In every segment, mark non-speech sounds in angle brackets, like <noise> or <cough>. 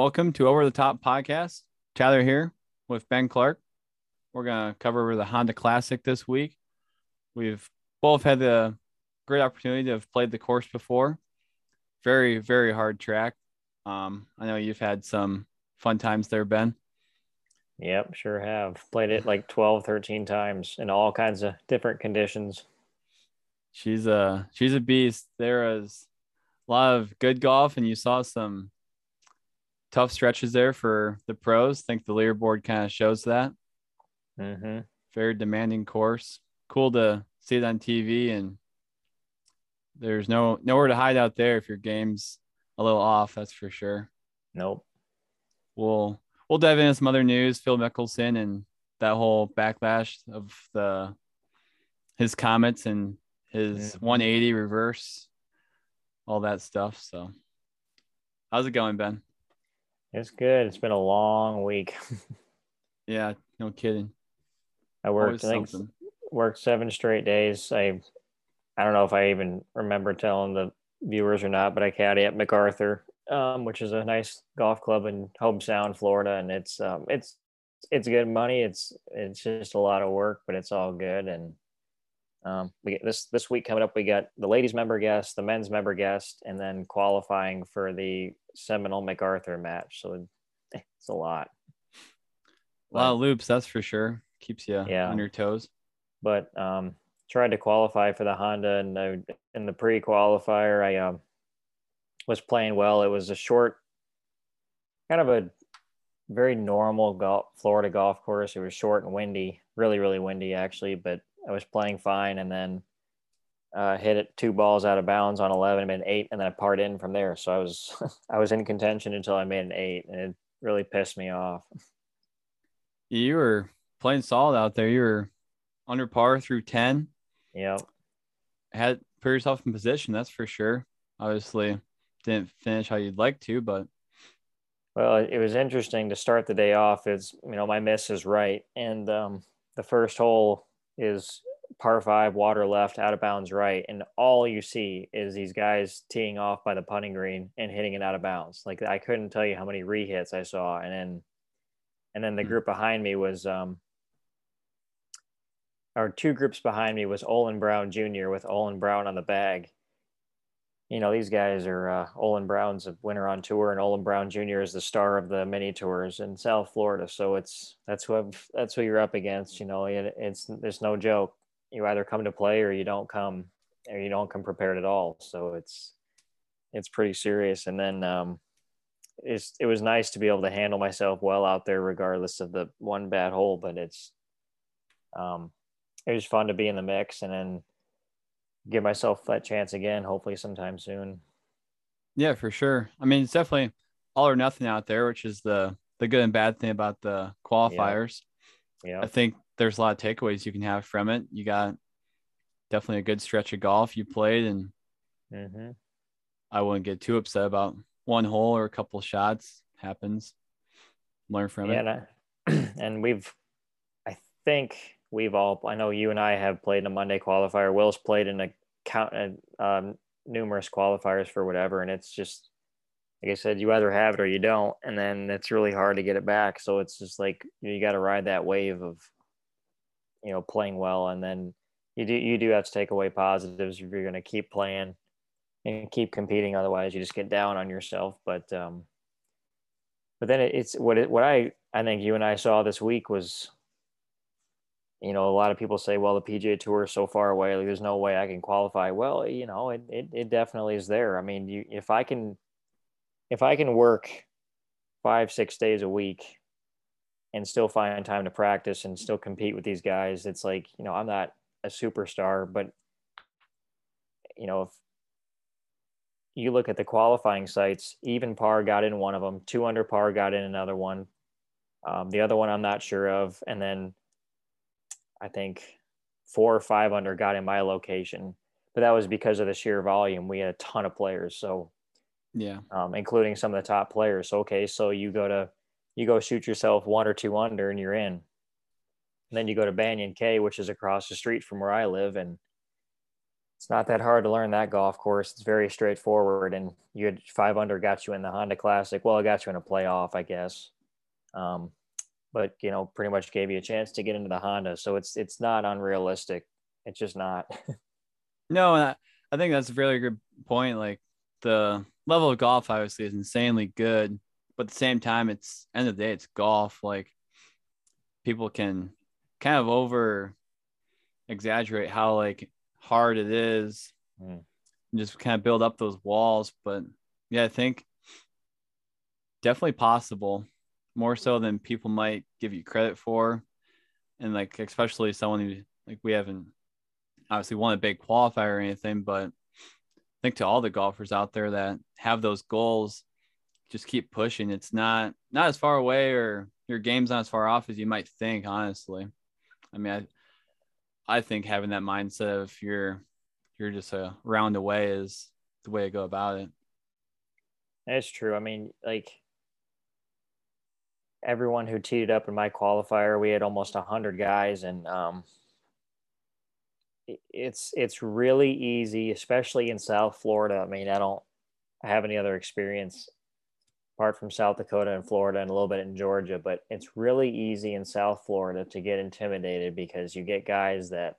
Welcome to Over the Top Podcast. Tyler here with Ben Clark. We're going to cover the Honda Classic this week. We've both had the great opportunity to have played the course before. Very, very hard track. Um, I know you've had some fun times there, Ben. Yep, sure have. Played it like 12, 13 times in all kinds of different conditions. She's a she's a beast. There is a lot of good golf, and you saw some tough stretches there for the pros. I think the leaderboard kind of shows that. Mm-hmm. Very demanding course. Cool to see it on TV, and there's no nowhere to hide out there if your game's a little off. That's for sure. Nope. We'll we'll dive into some other news. Phil Mickelson and that whole backlash of the his comments and his mm-hmm. 180 reverse, all that stuff. So, how's it going, Ben? It's good. It's been a long week. <laughs> yeah, no kidding. I worked. I think worked seven straight days. I I don't know if I even remember telling the viewers or not, but I caddy at McArthur, um, which is a nice golf club in Hobe Sound, Florida, and it's um, it's it's good money. It's it's just a lot of work, but it's all good. And um, we get this this week coming up. We got the ladies member guest, the men's member guest, and then qualifying for the Seminole McArthur match. So it's a lot. A lot of loops, that's for sure. Keeps you yeah. on your toes. But um, tried to qualify for the Honda, and I, in the pre-qualifier, I um, was playing well. It was a short, kind of a very normal golf, Florida golf course. It was short and windy, really, really windy actually, but I was playing fine, and then uh, hit it two balls out of bounds on 11, made an eight, and then I part in from there. So I was <laughs> I was in contention until I made an eight, and it really pissed me off. You were playing solid out there. You were under par through 10. Yeah. Had put yourself in position, that's for sure. Obviously, didn't finish how you'd like to, but well, it was interesting to start the day off. It's you know my miss is right, and um, the first hole is par five, water left, out of bounds right, and all you see is these guys teeing off by the putting green and hitting it out of bounds. Like I couldn't tell you how many rehits I saw, and then and then the hmm. group behind me was um or two groups behind me was Olin Browne Jr. with Olin Browne on the bag. You know, these guys are uh, Olin Browne's a winner on tour, and Olin Browne Jr. is the star of the mini tours in South Florida. So it's that's who that's who you're up against. You know, it, it's there's no joke you either come to play or you don't come or you don't come prepared at all. So it's it's pretty serious. And then um, it's it was nice to be able to handle myself well out there, regardless of the one bad hole. But it's um, it was fun to be in the mix and then give myself that chance again, hopefully sometime soon. Yeah, for sure. I mean, it's definitely all or nothing out there, which is the the good and bad thing about the qualifiers. Yeah. yeah. I think there's a lot of takeaways you can have from it. You got definitely a good stretch of golf you played, and mm-hmm. I wouldn't get too upset about one hole or a couple shots. Happens. Learn from yeah, it. And, I, <clears throat> and we've, I think we've all. I know you and I have played in a Monday qualifier. Will's played in a count um, numerous qualifiers for whatever, and it's just like I said, you either have it or you don't, and then it's really hard to get it back. So it's just like you got to ride that wave of you know playing well and then you do you do have to take away positives if you're going to keep playing and keep competing otherwise you just get down on yourself but um but then it's what it what i i think you and i saw this week was you know a lot of people say well the pga tour is so far away like there's no way i can qualify well you know it, it, it definitely is there i mean you if i can if i can work five six days a week and still find time to practice and still compete with these guys. It's like, you know, I'm not a superstar, but you know, if you look at the qualifying sites, even par got in one of them, two under par got in another one. Um, the other one I'm not sure of. And then I think four or five under got in my location, but that was because of the sheer volume. We had a ton of players. So, yeah, um, including some of the top players. Okay. So you go to, you go shoot yourself one or two under and you're in. And then you go to Banyan Cay, which is across the street from where I live, and it's not that hard to learn that golf course. It's very straightforward, and you had five under got you in the Honda Classic. Well, it got you in a playoff, I guess. Um, but you know, pretty much gave you a chance to get into the Honda. So it's it's not unrealistic. It's just not. <laughs> no, I, I think that's a really good point. Like the level of golf obviously is insanely good, but at the same time, it's end of the day, it's golf. Like people can kind of over exaggerate how like hard it is mm. and just kind of build up those walls. But yeah, I think definitely possible, more so than people might give you credit for. And like, especially someone who like we haven't obviously won a big qualifier or anything, but I think to all the golfers out there that have those goals, just keep pushing. It's not not as far away or your game's not as far off as you might think, honestly. I mean, I I think having that mindset of you're you're just a round away is the way to go about it. That's true. I mean, like everyone who teed up in my qualifier, we had almost a hundred guys, and um, it's it's really easy, especially in South Florida. I mean, I don't have any other experience apart from South Dakota and Florida and a little bit in Georgia, but it's really easy in South Florida to get intimidated because you get guys that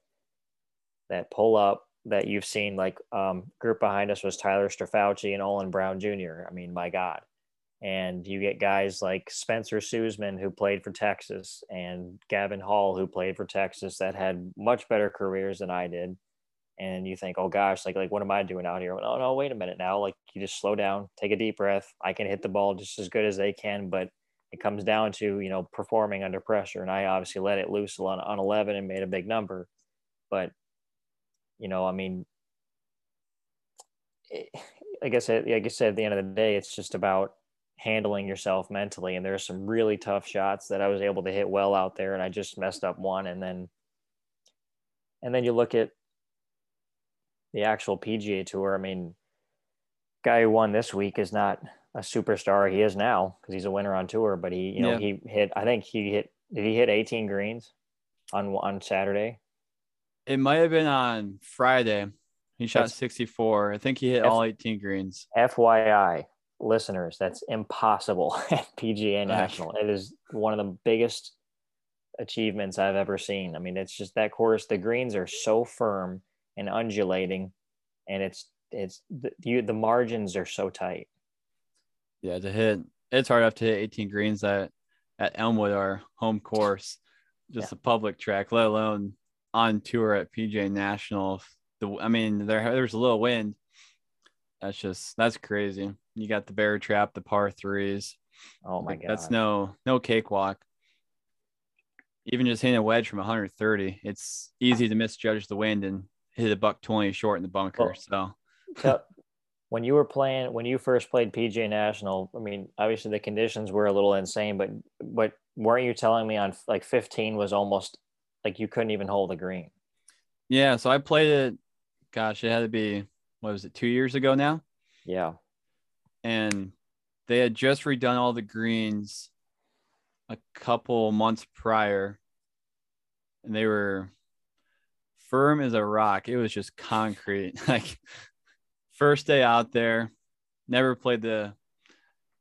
that pull up that you've seen like um, group behind us was Tyler Strafaci and Olin Browne Jr. I mean, my God. And you get guys like Spencer Soosman who played for Texas, and Gavin Hall, who played for Texas, that had much better careers than I did and you think, oh gosh, like like what am I doing out here? Oh no, wait a minute now. Like you just slow down, take a deep breath. I can hit the ball just as good as they can, but it comes down to you know performing under pressure. And I obviously let it loose on on eleven and made a big number, but you know, I mean, it, like I said, like I said, at the end of the day, it's just about handling yourself mentally. And there's some really tough shots that I was able to hit well out there, and I just messed up one, and then and then you look at the actual PGA Tour. I mean, guy who won this week is not a superstar. He is now because he's a winner on tour. But he, you know, yeah. he hit. I think he hit. Did he hit 18 greens on on Saturday? It might have been on Friday. He shot that's, 64. I think he hit F- all 18 greens. FYI, listeners, that's impossible <laughs> at PGA National. it is one of the biggest achievements I've ever seen. I mean, it's just that course. The greens are so firm and undulating, and it's it's the you, the margins are so tight. Yeah, to hit it's hard enough to hit 18 greens at at Elmwood, our home course, just yeah. a public track, let alone on tour at PGA National. The I mean, there there's a little wind. That's just that's crazy. You got the bear trap, the par threes. Oh my god, that's no no cakewalk. Even just hitting a wedge from 130, it's easy to misjudge the wind and hit a buck 20 short in the bunker. so, <laughs> so when you were playing, when you first played PGA National, I mean, obviously the conditions were a little insane, but, but weren't you telling me on like 15 was almost like you couldn't even hold a green? Yeah. So I played it, gosh, it had to be, what was it, two years ago now? Yeah. And they had just redone all the greens a couple months prior and they were firm as a rock. It was just concrete. <laughs> like first day out there, never played the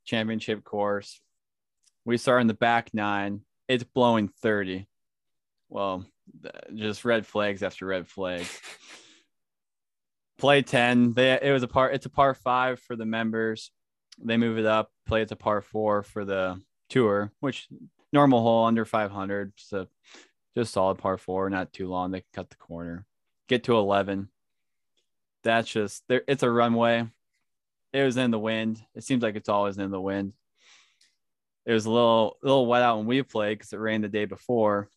championship course. We start in the back nine. It's blowing 30. Well, just red flags after red flags. Play 10. They it was a part it's a par five for the members. They move it up, play it's a par four for the tour, which normal hole under 500. So just solid par four, not too long. They can cut the corner, get to 11. That's just there. It's a runway. It was in the wind. It seems like it's always in the wind. It was a little, little wet out when we played because it rained the day before.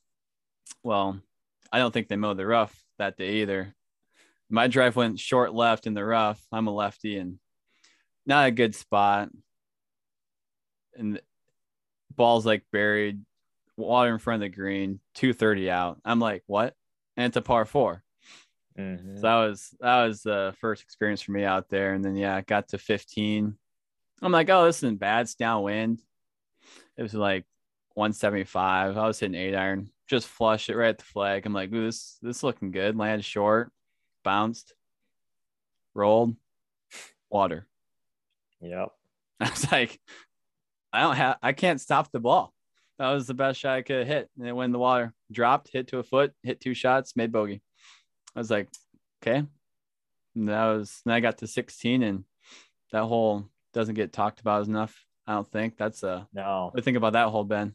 Well, I don't think they mowed the rough that day either. My drive went short left in the rough. I'm a lefty and not a good spot. And ball's like buried water in front of the green, 230 out. I'm like, what? And it's a par 4 mm-hmm. So that was that was the first experience for me out there. And then yeah, I got to 15. I'm like, oh, this isn't bad. It's downwind. It was like 175. I was hitting eight iron, just flush it right at the flag. I'm like, ooh, this this looking good. Landed short, bounced. rolled, water. Yep. <laughs> I was like, I don't have, I can't stop the ball. That was the best shot I could hit. And it went in the water, dropped, hit to a foot, hit two shots, made bogey. I was like, okay. And that was, then I got to 16 and that hole doesn't get talked about enough. I don't think that's a, No. you think about that hole, Ben?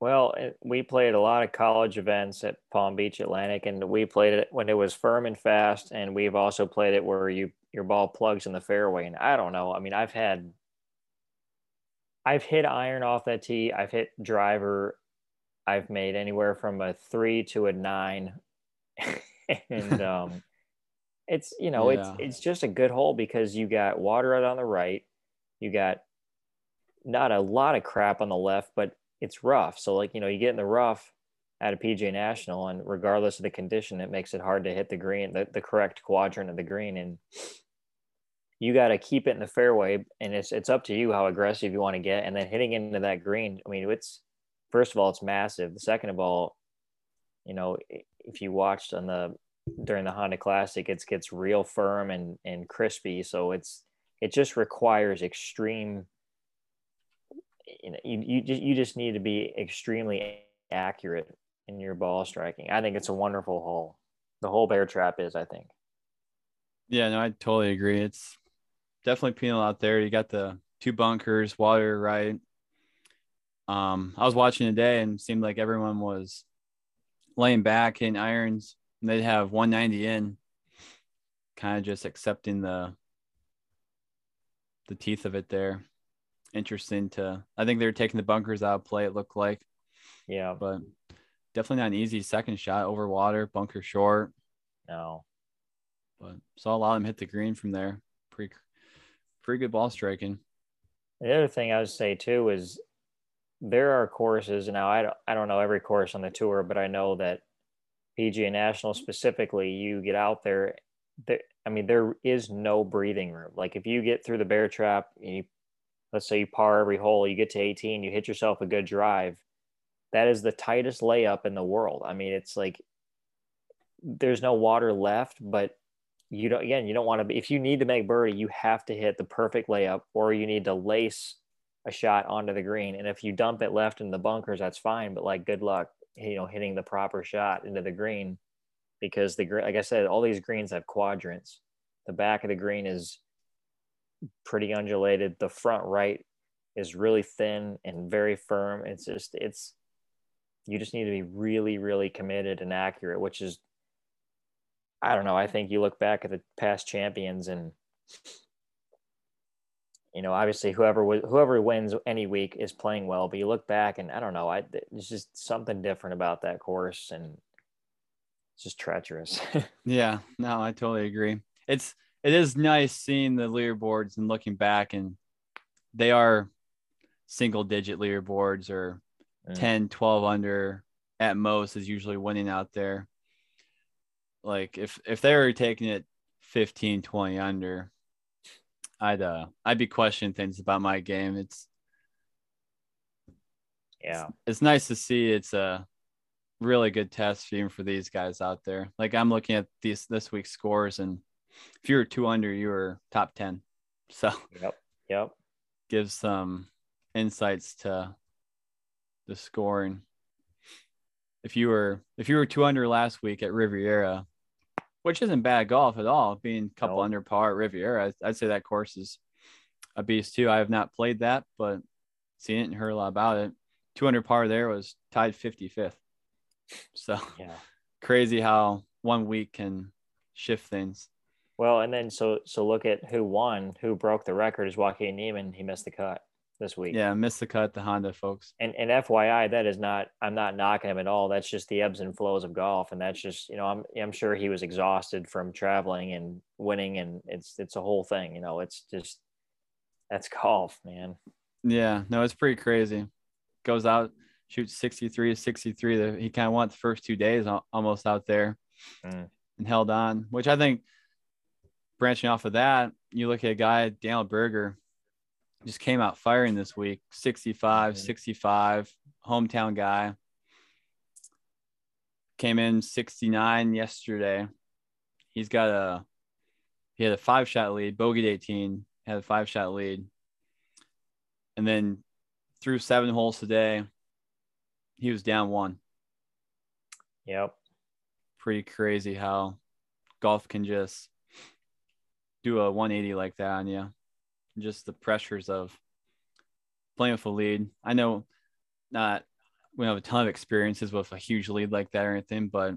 Well, it, we played a lot of college events at Palm Beach Atlantic, and we played it when it was firm and fast. And we've also played it where you your ball plugs in the fairway. And I don't know. I mean, I've had, I've hit iron off that tee. I've hit driver. I've made anywhere from a three to a nine, <laughs> and <laughs> um, it's you know Yeah. it's it's just a good hole because you got water out on the right, you got not a lot of crap on the left, but it's rough. So like, you know, you get in the rough at a PGA National and regardless of the condition, it makes it hard to hit the green, the, the correct quadrant of the green. And you got to keep it in the fairway and it's, it's up to you how aggressive you want to get. And then hitting into that green, I mean, it's, first of all, it's massive. The second of all, you know, if you watched on the, during the Honda Classic, it gets real firm and, and crispy. So it's, it just requires extreme you know, you, you just you just need to be extremely accurate in your ball striking. I think it's a wonderful hole. The whole bear trap is, I think. Yeah, no, I totally agree. It's definitely penal out there. You got the two bunkers, water right. Um, I was watching today and seemed like everyone was laying back in irons and they'd have 190 in, kind of just accepting the the teeth of it there. Interesting to I think they were taking the bunkers out of play, it looked like, Yeah. but definitely not an easy second shot over water, bunker short. No. But saw a lot of them hit the green from there. Pretty pretty good ball striking. The other thing I would say too is there are courses now. I don't, I don't know every course on the tour, but I know that PGA National specifically, you get out there. there I mean, there is no breathing room. Like if you get through the bear trap, and you let's say you par every hole, you get to 18, you hit yourself a good drive. That is the tightest layup in the world. I mean, it's like there's no water left, but you don't again, you don't want to if you need to make birdie, you have to hit the perfect layup or you need to lace a shot onto the green. And if you dump it left in the bunkers, that's fine. But like good luck, you know, hitting the proper shot into the green because the green, like I said, all these greens have quadrants. The back of the green is pretty undulated. The front right is really thin and very firm. It's just it's you just need to be really, really committed and accurate, which is I don't know. I think you look back at the past champions and you know, obviously whoever whoever wins any week is playing well, but you look back and I don't know, I it's just something different about that course and it's just treacherous. <laughs> Yeah, no, I totally agree. It's it is nice seeing the leaderboards and looking back and they are single digit leaderboards or Mm. 10, 12 under at most is usually winning out there. Like if if they were taking it 15, 20 under, I'd uh I'd be questioning things about my game. It's yeah. it's nice to see it's a really good test even for these guys out there. Like I'm looking at these this week's scores and if you were two under, you were top 10. So Yep. Yep. gives some insights to the scoring. If you were if you were two under last week at Riviera, which isn't bad golf at all, being a couple under par at Riviera, I'd, I'd say that course is a beast too. I have not played that, but seen it and heard a lot about it. 200 par there was tied 55th. So Yeah. <laughs> crazy how one week can shift things. Well, and then so so look at who won, who broke the record is Joaquin Niemann. He missed the cut this week. Yeah, missed the cut, the Honda folks. And and FYI, that is not I'm not knocking him at all. That's just the ebbs and flows of golf, and that's just you know I'm I'm sure he was exhausted from traveling and winning, and it's it's a whole thing. You know, it's just that's golf, man. Yeah, no, it's pretty crazy. Goes out, shoots 63 63. The- He kind of went the first two days almost out there Mm. and held on, which I think branching off of that, you look at a guy, Daniel Berger, just came out firing this week 65, Mhm. 65, hometown guy. Came in 69 yesterday. He's got a he had a five shot lead, bogeyed 18, had a five shot lead. And then through seven holes today, he was down one. Yep. Pretty crazy how golf can just do a 180 like that on you. Just the pressures of playing with a lead. I know not we have a ton of experiences with a huge lead like that or anything, but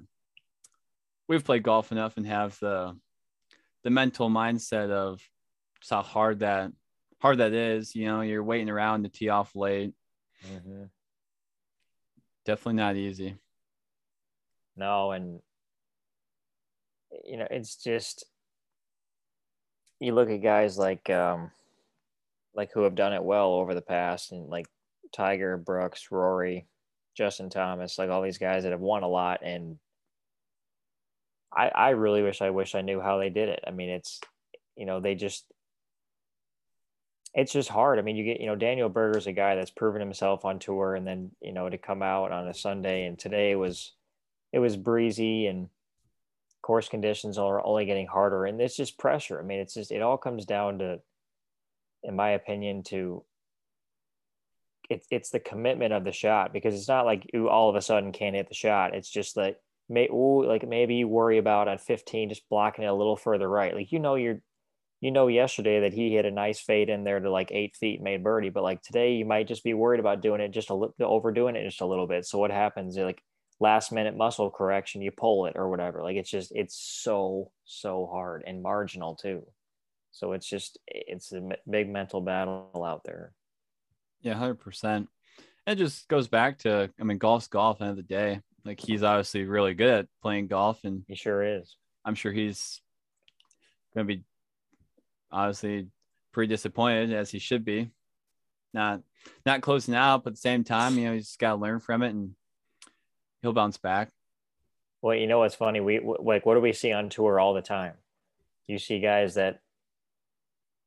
we've played golf enough and have the the mental mindset of just how hard that hard that is. You know, you're waiting around to tee off late. Mm-hmm. Definitely not easy. No, and you know, it's just you look at guys like um like who have done it well over the past and like Tiger, Brooks, Rory, Justin Thomas, like all these guys that have won a lot and I I really wish I wish I knew how they did it. I mean, it's you know, they just it's just hard. I mean, you get, you know, Daniel Berger's a guy that's proven himself on tour and then, you know, to come out on a Sunday and today was it was breezy and course conditions are only getting harder and it's just pressure. I mean, it's just it all comes down to in my opinion to it's it's the commitment of the shot because it's not like you all of a sudden can't hit the shot. It's just that may ooh, like maybe you worry about at 15 just blocking it a little further right. Like you know you're you know yesterday that he hit a nice fade in there to like eight feet made birdie, but like today you might just be worried about doing it just a little overdoing it just a little bit. So what happens? Like last minute muscle correction, you pull it or whatever. Like it's just it's so so hard and marginal too. So it's just it's a big mental battle out there. Yeah, hundred percent. It just goes back to I mean, golf's golf. End of the day, like he's obviously really good at playing golf, and he sure is. I'm sure he's going to be obviously pretty disappointed as he should be. Not not closing out, but at the same time, you know, he's got to learn from it and he'll bounce back. Well, you know what's funny? We like what do we see on tour all the time? You see guys that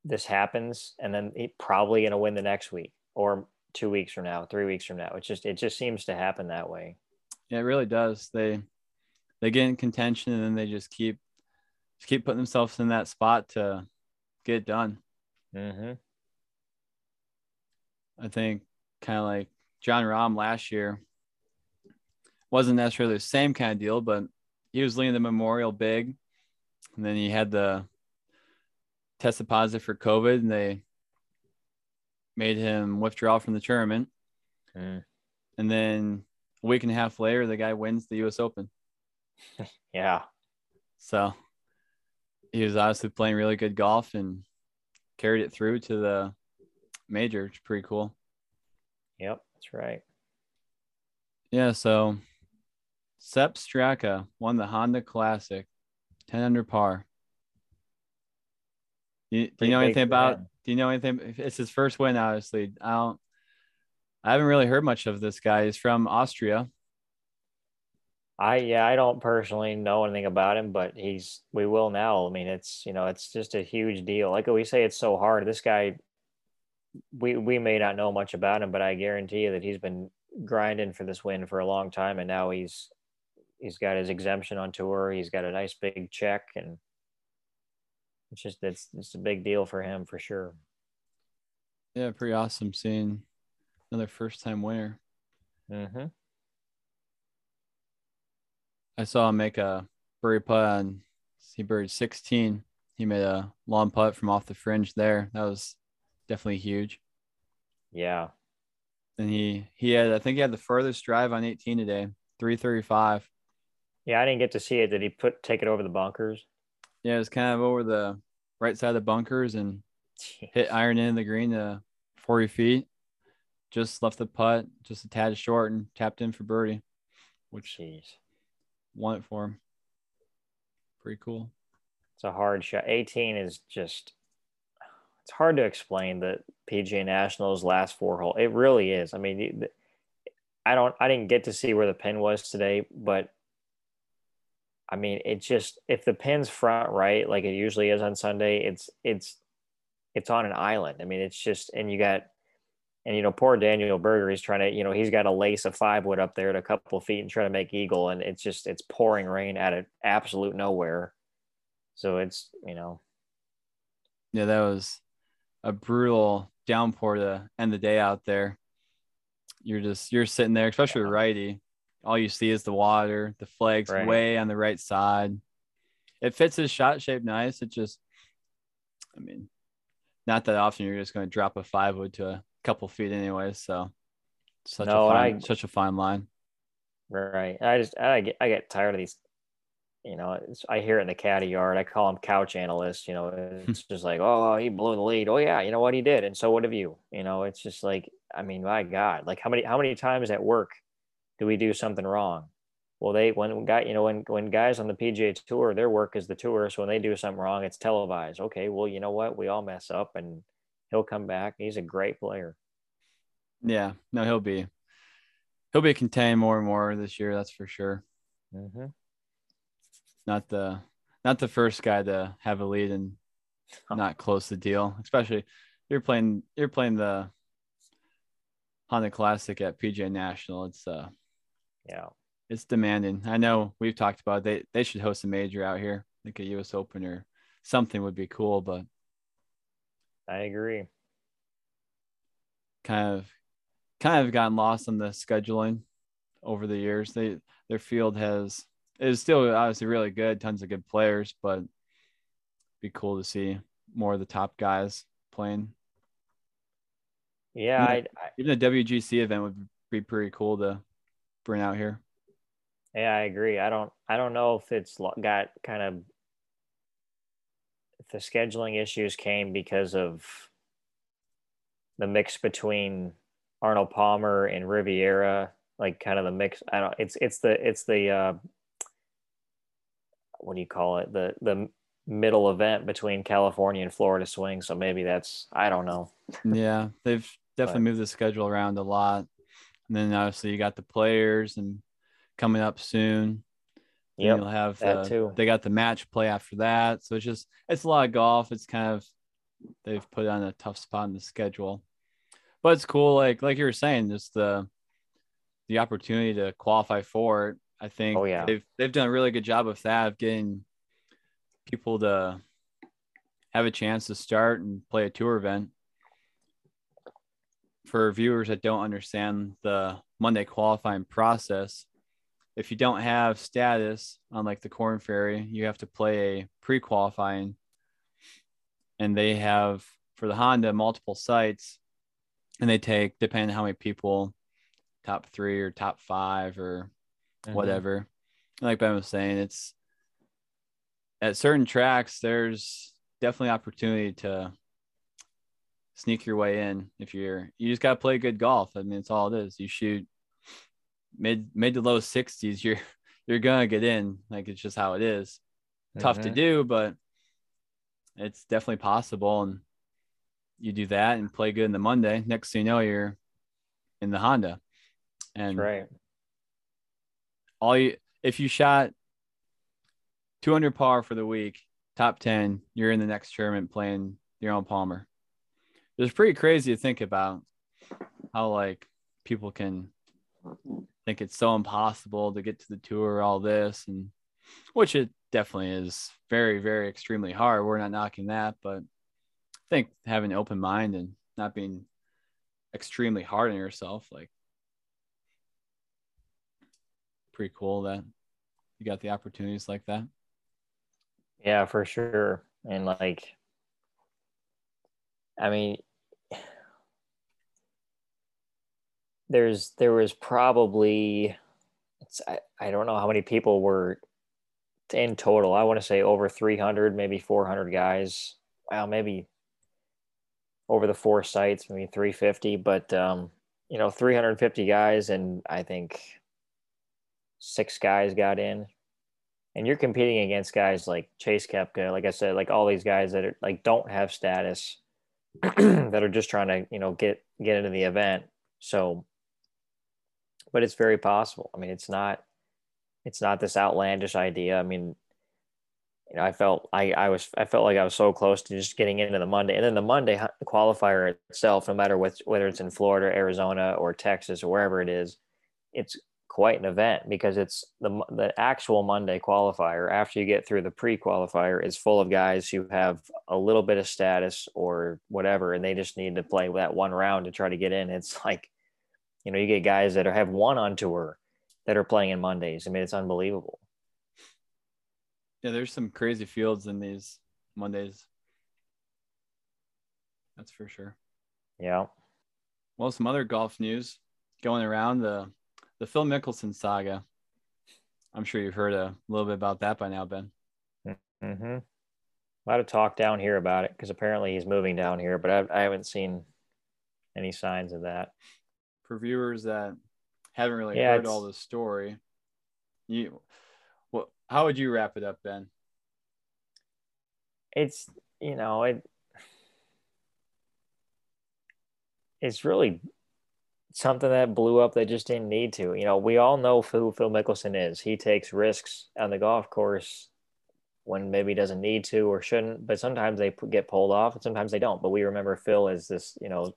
this happens and then he probably going to win the next week or two weeks from now, three weeks from now. It just it just seems to happen that way. Yeah, it really does. They they get in contention and then they just keep just keep putting themselves in that spot to get done. Mm-hmm. I think kind of like Jon Rahm last year wasn't necessarily the same kind of deal, but he was leading the Memorial big, and then he had the tested positive for COVID, and they made him withdraw from the tournament. Mm. And then a week and a half later, the guy wins the U.S. Open. <laughs> yeah. So he was obviously playing really good golf and carried it through to the major. It's pretty cool. Yep, that's right. Yeah, so Sepp Straka won the Honda Classic, 10 under par. Do you, do you know anything about? Do you know anything? It's his first win, obviously. I don't. I haven't really heard much of this guy. He's from Austria. I yeah, I don't personally know anything about him, but he's we will now. I mean, it's you know, it's just a huge deal. Like we say, it's so hard. This guy, we we may not know much about him, but I guarantee you that he's been grinding for this win for a long time, and now he's he's got his exemption on tour. He's got a nice big check, and it's just it's it's a big deal for him for sure. Yeah, pretty awesome seeing another first time winner. Mm-hmm. I saw him make a birdie putt on he birdied 16. He made a long putt from off the fringe there. That was definitely huge. Yeah. And he he had I think he had the furthest drive on 18 today, 335. Yeah, I didn't get to see it. Did he put take it over the bunkers? Yeah, it was kind of over the right side of the bunkers and Jeez. hit iron in the green to 40 feet. Just left the putt, just a tad short, and tapped in for birdie, which Jeez. won it for him. Pretty cool. It's a hard shot. 18 is just it's hard to explain the PGA Nationals last four hole. It really is. I mean, I don't I didn't get to see where the pin was today, but I mean, it just if the pin's front right, like it usually is on Sunday, it's it's it's on an island. I mean, it's just and you got and you know, poor Daniel Berger, he's trying to, you know, he's got a lace of five wood up there at a couple feet and trying to make eagle, and it's just it's pouring rain out of absolute nowhere. So it's you know, Yeah, that was a brutal downpour to end the day out there. You're just you're sitting there, especially yeah. righty. All you see is the water, the flags right. way on the right side. It fits his shot shape nice. It just, I mean, not that often you're just going to drop a five wood to a couple feet anyway. So such no, a fine, I, such a fine line. Right. I just I get I get tired of these. You know, I hear it in the caddy yard. I call them couch analysts. You know, <laughs> it's just like, oh, he blew the lead. Oh yeah, you know what he did, and so what have you? You know, it's just like, I mean, my God, like how many how many times at work do we do something wrong? Well, they when guy you know when when guys on the PGA Tour, their work is the tour. So when they do something wrong, it's televised. Okay, well, you know what? We all mess up, and he'll come back. He's a great player. Yeah, no, he'll be he'll be contained more and more this year. That's for sure. Mm-hmm. Not the not the first guy to have a lead and not close the deal. Especially you're playing you're playing the Honda Classic at PGA National. It's uh yeah, it's demanding. I know we've talked about it. they they should host a major out here, like a U.S. Open or something would be cool. But I agree. Kind of kind of gotten lost on the scheduling over the years. They their field has is still obviously really good, tons of good players, but be cool to see more of the top guys playing. Yeah, even, I, I, even a WGC event would be pretty cool to bring out here. Yeah, I agree. I don't I don't know if it's got kind of if the scheduling issues came because of the mix between Arnold Palmer and Riviera, like kind of the mix. I don't. It's it's the it's the uh, what do you call it? The the middle event between California and Florida swing. So maybe that's I don't know. yeah, they've <laughs> definitely but, moved the schedule around a lot. And then obviously you got the players and coming up soon. Yeah, you'll have the, too. They got the match play after that, so it's just it's a lot of golf. It's kind of they've put on a tough spot in the schedule but it's cool. Like like you were saying, just the the opportunity to qualify for it. I think oh, yeah. they've they've done a really good job of that of getting people to have a chance to start and play a tour event. For viewers that don't understand the Monday qualifying process, if you don't have status on like the Korn Ferry, you have to play a pre-qualifying, and they have for the Honda multiple sites and they take depending on how many people top three or top five or mm-hmm. whatever like ben was saying it's at certain tracks there's definitely opportunity to sneak your way in if you're you just got to play good golf i mean it's all it is you shoot mid mid to low 60s you're <laughs> you're gonna get in like it's just how it is. Mm-hmm. tough to do but it's definitely possible and you do that and play good in the Monday. Next thing you know, you're in the Honda. And That's right. All you if you shot 200 par for the week, top 10, you're in the next tournament playing Arnold Palmer. It's pretty crazy to think about how like people can think it's so impossible to get to the tour, all this, and which it definitely is very, very extremely hard. We're not knocking that, but I think having an open mind and not being extremely hard on yourself, like pretty cool that you got the opportunities like that. Yeah, for sure. And like, I mean, there's there was probably I, I don't know how many people were in total. I want to say over 300, maybe 400 guys. Well, maybe over the four sites, maybe 350, but um, you know, 350 guys, and I think six guys got in. And you're competing against guys like Chase Koepka, like I said, like all these guys that are like don't have status, <clears throat> that are just trying to you know get get into the event. So, but it's very possible. I mean, it's not it's not this outlandish idea. I mean, you know, I felt I, I was I felt like I was so close to just getting into the Monday, and then the Monday qualifier itself, no matter what, whether it's in Florida, Arizona, or Texas, or wherever it is, it's quite an event because it's the the actual Monday qualifier after you get through the pre-qualifier is full of guys who have a little bit of status or whatever and they just need to play that one round to try to get in. It's <laughs> like you know, you get guys that are, have one on tour that are playing in Mondays. I mean, it's unbelievable. Yeah, there's some crazy fields in these Mondays. That's for sure. Yeah. Well, some other golf news going around the the Phil Mickelson saga. I'm sure you've heard a little bit about that by now, Ben. Mm-hmm. A lot of talk down here about it because apparently he's moving down here, but I, I haven't seen any signs of that. For viewers that haven't really yeah, heard all the story, you, well, how would you wrap it up, Ben? It's you know it. It's really something that blew up that just didn't need to. You know, we all know who Phil Mickelson is. He takes risks on the golf course when maybe he doesn't need to or shouldn't, but sometimes they get pulled off and sometimes they don't. But we remember Phil as this, you know,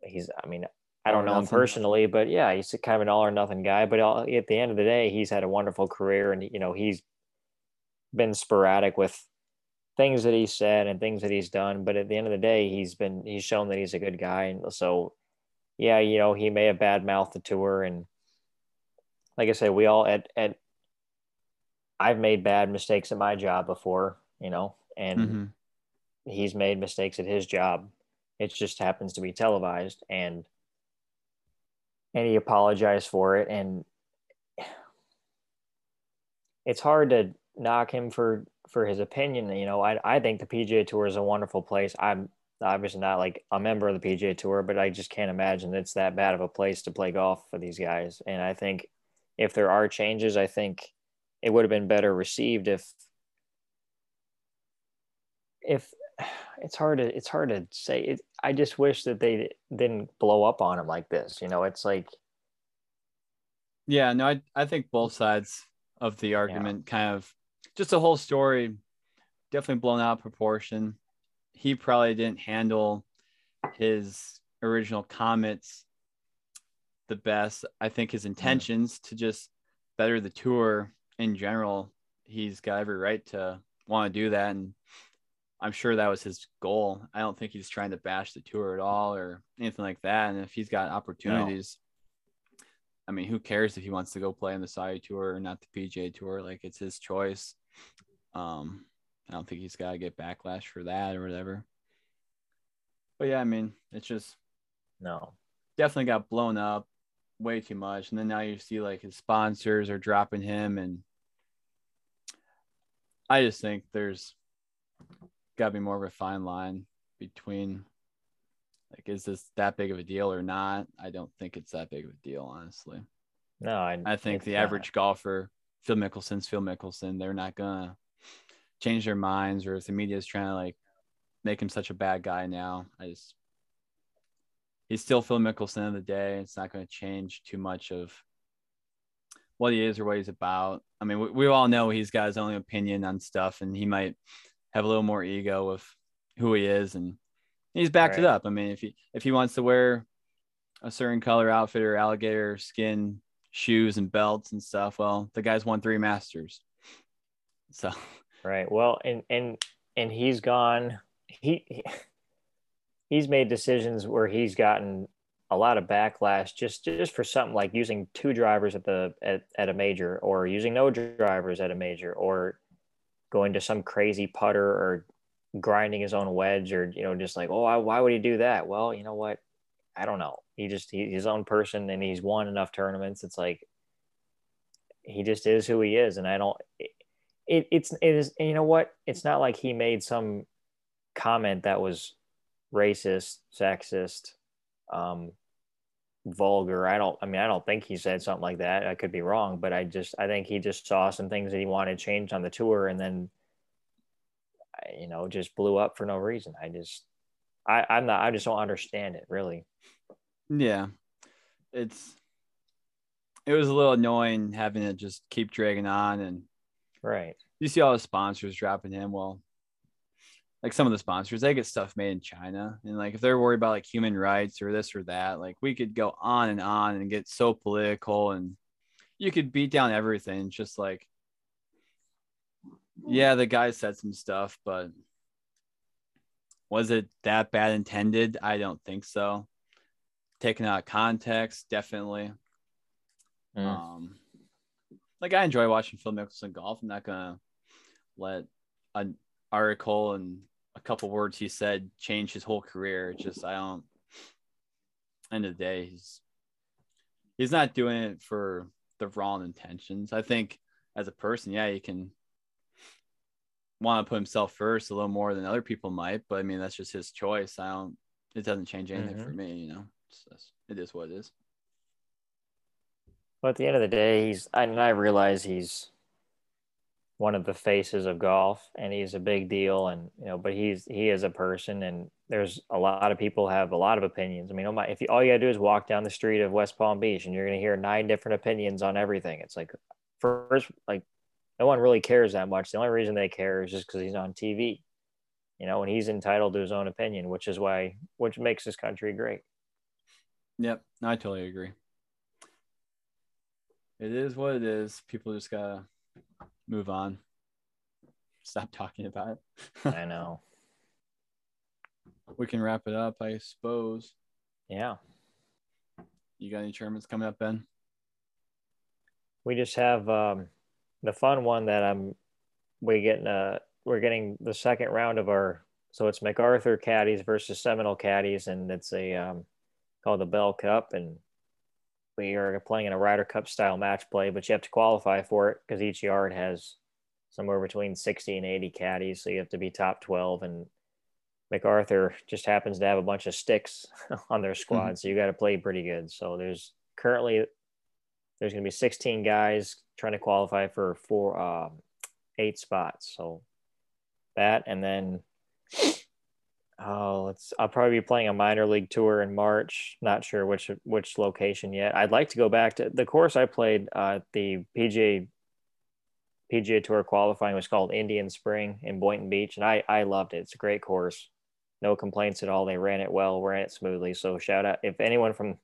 he's, I mean, I don't know him personally, but yeah, he's kind of an all or nothing guy. But at the end of the day, he's had a wonderful career and, you know, he's been sporadic with things that he said and things that he's done. But at the end of the day, he's been, he's shown that he's a good guy. And so, yeah, you know, he may have bad mouthed the tour. And like I said, we all at, at, I've made bad mistakes at my job before, you know, and mm-hmm. he's made mistakes at his job. It just happens to be televised and, and he apologized for it. And it's hard to knock him for, for his opinion. You know, I, I think the PGA tour is a wonderful place. I'm, obviously not like a member of the PGA Tour, but I just can't imagine it's that bad of a place to play golf for these guys. And I think if there are changes, I think it would have been better received if if it's hard to it's hard to say it, I just wish that they didn't blow up on him like this. You know, it's like yeah, no, I I think both sides of the argument yeah. kind of just the whole story definitely blown out of proportion he probably didn't handle his original comments the best. I think his mm. intentions to just better the tour in general, he's got every right to want to do that. And I'm sure that was his goal. I don't think he's trying to bash the tour at all or anything like that. And if he's got opportunities, no. I mean, who cares if he wants to go play on the Saudi tour or not the PGA tour? Like it's his choice. Um, I don't think he's got to get backlash for that or whatever. But yeah, I mean, it's just no, definitely got blown up way too much. And then now you see like his sponsors are dropping him, and I just think there's got to be more of a fine line between like is this that big of a deal or not? I don't think it's that big of a deal, honestly. No, I, I think the not. average golfer, Phil Mickelson's Phil Mickelson, they're not gonna change their minds or if the media is trying to like make him such a bad guy now. I just he's still Phil Mickelson of the day. It's not to change too much of what he is or what he's about. I mean, we, we all know he's got his own opinion on stuff, and he might have a little more ego of who he is, and he's backed right. it up. I mean, if he if he wants to wear a certain color outfit or alligator skin shoes and belts and stuff, well, the guy's won three masters. So Right. Well, and and and he's gone. He he's made decisions where he's gotten a lot of backlash just just for something like using two drivers at the at, at a major or using no drivers at a major or going to some crazy putter or grinding his own wedge or you know just like oh why would he do that? Well you know what? I don't know. He just he's his own person and he's won enough tournaments. It's like he just is who he is. And i don't it, it's it is you know what? It's not like he made some comment that was racist sexist um vulgar i don't i mean i don't think he said something like that i could be wrong but i just i think he just saw some things that he wanted changed on the tour and then you know just blew up for no reason i just i i'm not i just don't understand it really yeah it's it was a little annoying having to just keep dragging on and Right. You see all the sponsors dropping him. Well, like some of the sponsors, they get stuff made in China. And like if they're worried about like human rights or this or that, like we could go on and on and get so political and you could beat down everything. it's Just like, yeah, the guy said some stuff, but was it that bad intended? I don't think so. Taken out of context, definitely. Mm. Um, like I enjoy watching Phil Mickelson golf. I'm not gonna let an article and a couple words he said change his whole career. just I don't. End of the day, he's he's not doing it for the wrong intentions. I think as a person, yeah, he can want to put himself first a little more than other people might, but I mean that's just his choice. I don't. It doesn't change anything mm-hmm. for me, you know. It's just, it is what it is. But at the end of the day, he's and I realize he's one of the faces of golf and he's a big deal and you know but he's he is a person and there's a lot of people have a lot of opinions. I mean oh my if you all you gotta do is walk down the street of west palm beach and you're gonna hear nine different opinions on everything. It's like first like no one really cares that much. The only reason they care is just because he's on tv you know and he's entitled to his own opinion which is why which makes this country great. Yep i totally agree. It is what it is. People just gotta move on. Stop talking about it. I know. <laughs> We can wrap it up, I suppose. Yeah. You got any tournaments coming up, Ben? We just have um, the fun one that I'm. We getting uh we're getting the second round of our so it's McArthur Caddies versus Seminole Caddies, and it's a um, called the Bell Cup, and we are playing in a Ryder Cup style match play, but you have to qualify for it because each yard has somewhere between 60 and 80 caddies. So you have to be top 12. And McArthur just happens to have a bunch of sticks <laughs> on their squad. Mm-hmm. So you got to play pretty good. So there's currently, there's going to be 16 guys trying to qualify for four, uh, eight spots. So that, and then Oh, let's. I'll probably be playing a minor league tour in March. Not sure which which location yet. I'd like to go back to the course I played. Uh, the PGA PGA Tour qualifying was called Indian Spring in Boynton Beach, and I I loved it. It's a great course. No complaints at all. They ran it well, ran it smoothly. So shout out if anyone from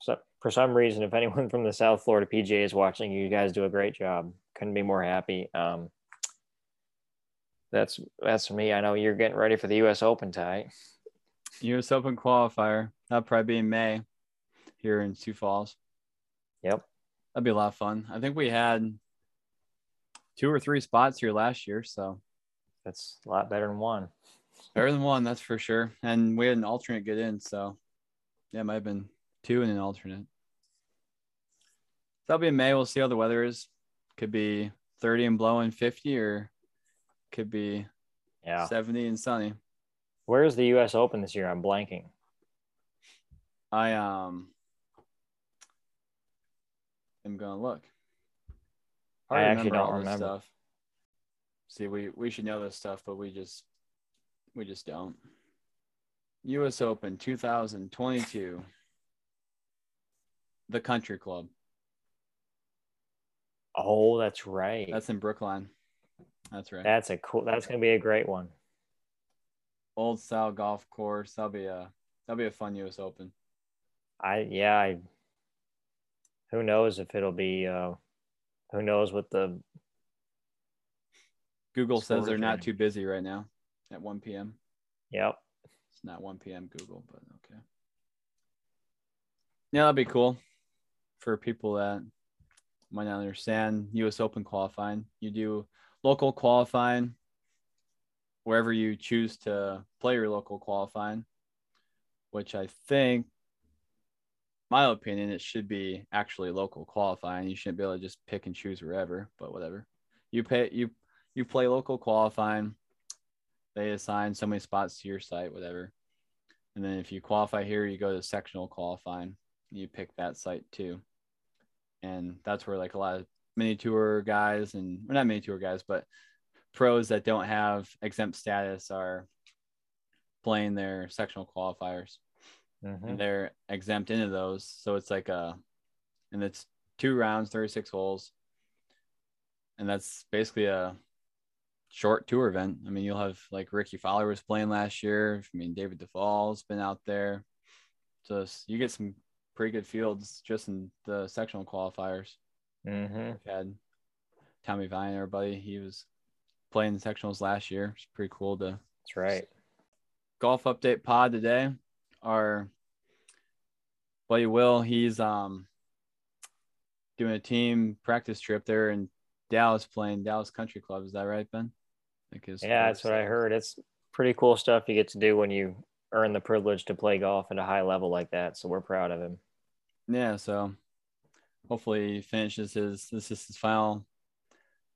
so for some reason if anyone from the South Florida PGA is watching, you guys do a great job. Couldn't be more happy. Um, that's that's me. I know you're getting ready for the U.S. Open, Ty. U.S. Open qualifier. That'll probably be in May here in Sioux Falls. Yep, that'd be a lot of fun. I think we had two or three spots here last year, so that's a lot better than one. Better than one, that's for sure. And we had an alternate get in, so yeah, it might have been two and an alternate. That'll be in May. We'll see how the weather is. Could be 30 and blowing 50 or could be yeah 70 and sunny. Where's the US Open this year? I'm blanking. I um am gonna look. I, actually don't remember. Stuff. See, we we should know this stuff, but we just we just don't. US Open 2022. The Country Club. Oh, that's right. That's in Brookline. That's right. That's a cool. That's gonna be a great one. Old style golf course. That'll be a that'll be a fun U.S. Open. I yeah. I. Who knows if it'll be? uh Who knows what the. Google says they're not too busy right now, at 1 p.m. Yep. It's not 1 p.m. Google, but okay. Yeah, that'd be cool for people that might not understand U.S. Open qualifying. You do local qualifying wherever you choose to play your local qualifying, which I think, my opinion, it should be actually local qualifying. You shouldn't be able to just pick and choose wherever, but whatever. You pay you you play local qualifying. They assign so many spots to your site, whatever. And then if you qualify here, you go to sectional qualifying. You pick that site too. And that's where like a lot of mini tour guys and well, not mini tour guys, but pros that don't have exempt status are playing their sectional qualifiers. Mm-hmm. And they're exempt into those. So it's like a, and it's two rounds, 36 holes. And that's basically a short tour event. I mean, you'll have like Rickie Fowler was playing last year. I mean, David Duval's been out there. So you get some pretty good fields just in the sectional qualifiers. Mm-hmm. We've had Tommy Vine, our buddy. He was playing the sectionals last year. It's pretty cool to That's right. golf update pod today. Our buddy Will, he's um doing a team practice trip there in Dallas playing Dallas Country Club. Is that right, Ben? I think his Yeah, that's what I heard. It's pretty cool stuff you get to do when you earn the privilege to play golf at a high level like that. So we're proud of him. Yeah, so hopefully he finishes his this is his final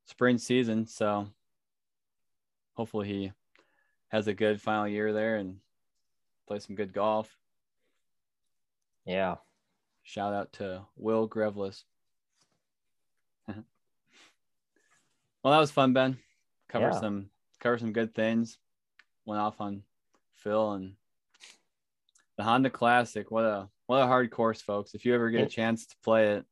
spring season. So hopefully he has a good final year there and play some good golf. Yeah. Shout out to Will Grevlis. <laughs> well, that was fun, Ben. Cover Yeah. some cover some good things. Went off on Phil and the Honda Classic. What a what a hard course, folks. If you ever get a chance to play it,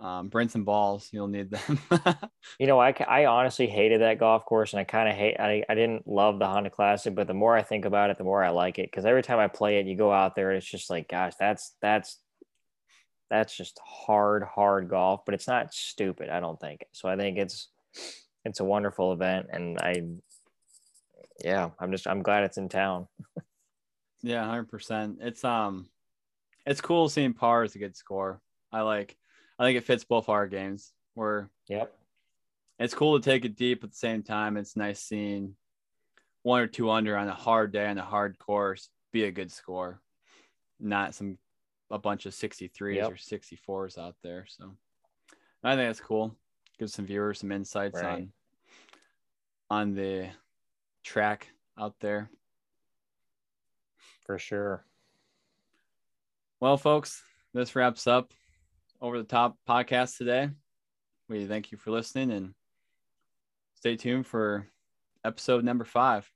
um, bring some balls. You'll need them. <laughs> You know, I, I honestly hated that golf course and I kind of hate, I, I didn't love the Honda Classic, but the more I think about it, the more I like it. Cause every time I play it, you go out there, it's just like, gosh, that's, that's, that's just hard, hard golf, but it's not stupid. I don't think. So I think it's, it's a wonderful event. And I, yeah, I'm just, I'm glad it's in town. <laughs> yeah, hundred percent. It's um, it's cool seeing par as a good score. I like. I think it fits both our games. Where Yep. it's cool to take it deep at the same time. It's nice seeing one or two under on a hard day on a hard course be a good score, not some a bunch of 63s Yep. or 64s out there. So I think that's cool. Gives some viewers some insights Right. on on the track out there. For sure. Well, folks, this wraps up over the top podcast today. We thank you for listening and stay tuned for episode number five.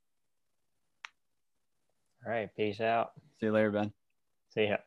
All right. Peace out. See you later, Ben. See ya.